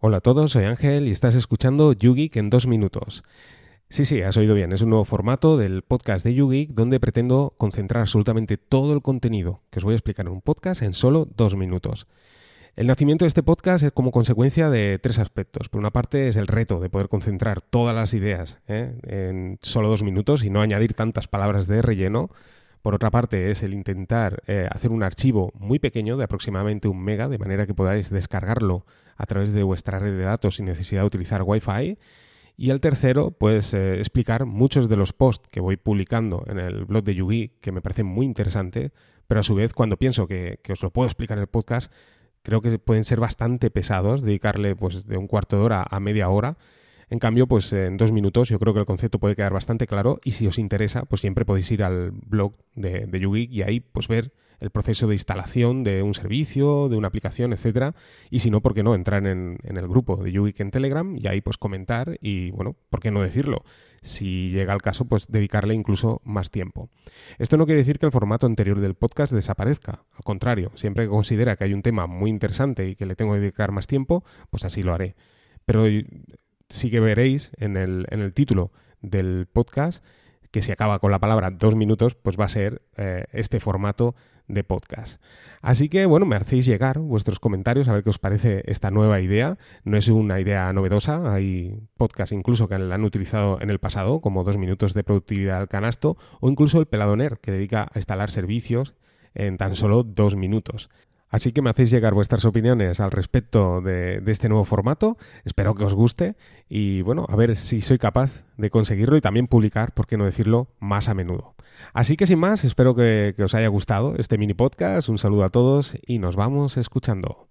Hola a todos, soy Ángel y estás escuchando YouGeek en dos minutos. Sí, sí, has oído bien, es un nuevo formato del podcast de YouGeek donde pretendo concentrar absolutamente todo el contenido que os voy a explicar en un podcast en solo dos minutos. El nacimiento de este podcast es como consecuencia de tres aspectos. Por una parte es el reto de poder concentrar todas las ideas ¿eh? en solo dos minutos y no añadir tantas palabras de relleno. Por otra parte es el intentar eh, hacer un archivo muy pequeño de aproximadamente un mega, de manera que podáis descargarlo a través de vuestra red de datos sin necesidad de utilizar Wi-Fi. Y el tercero, pues eh, explicar muchos de los posts que voy publicando en el blog de Yugi, que me parecen muy interesantes, pero a su vez cuando pienso que, que os lo puedo explicar en el podcast, creo que pueden ser bastante pesados, dedicarle pues de un cuarto de hora a media hora. En cambio, pues en dos minutos yo creo que el concepto puede quedar bastante claro y si os interesa, pues siempre podéis ir al blog de, de y ahí pues ver el proceso de instalación de un servicio, de una aplicación, etcétera. Y si no, ¿por qué no? Entrar en, en el grupo de YouGeek en Telegram y ahí pues comentar y, bueno, ¿por qué no decirlo? Si llega el caso, pues dedicarle incluso más tiempo. Esto no quiere decir que el formato anterior del podcast desaparezca. Al contrario, siempre que considera que hay un tema muy interesante y que le tengo que dedicar más tiempo, pues así lo haré. Pero sí que veréis en el, en el título del podcast que si acaba con la palabra dos minutos, pues va a ser eh, este formato de podcast. Así que, bueno, me hacéis llegar vuestros comentarios a ver qué os parece esta nueva idea. No es una idea novedosa, hay podcasts incluso que la han utilizado en el pasado, como dos minutos de productividad al canasto, o incluso el Peladoner, que dedica a instalar servicios en tan solo dos minutos. Así que me hacéis llegar vuestras opiniones al respecto de, este nuevo formato. Espero que os guste y bueno, a ver si soy capaz de conseguirlo y también publicar, por qué no decirlo, más a menudo. Así que sin más, espero que, que os haya gustado este mini podcast. Un saludo a todos y nos vamos escuchando.